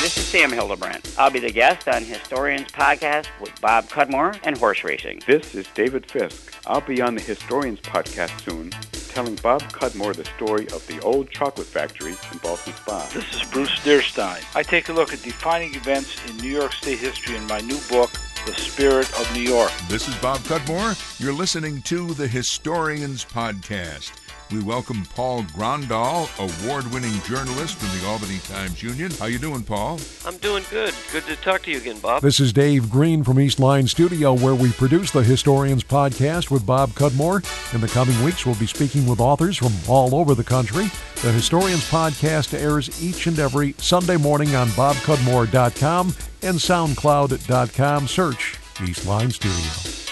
this is Sam Hildebrandt. I'll be the guest on Historians Podcast with Bob Cudmore and horse racing. This is David Fisk. I'll be on the Historians Podcast soon, telling Bob Cudmore the story of the old chocolate factory in Ballston Spa. This is Bruce Dearstyne. I take a look at defining events in New York State history in my new book, The Spirit of New York. This is Bob Cudmore. You're listening to the Historians Podcast. We welcome Paul Grondahl, award-winning journalist from the Albany Times Union. How you doing, Paul? I'm doing good. Good to talk to you again, Bob. This is Dave Green from East Line Studio, where we produce the Historians Podcast with Bob Cudmore. In the coming weeks, we'll be speaking with authors from all over the country. The Historians Podcast airs each and every Sunday morning on bobcudmore.com and soundcloud.com. Search East Line Studio.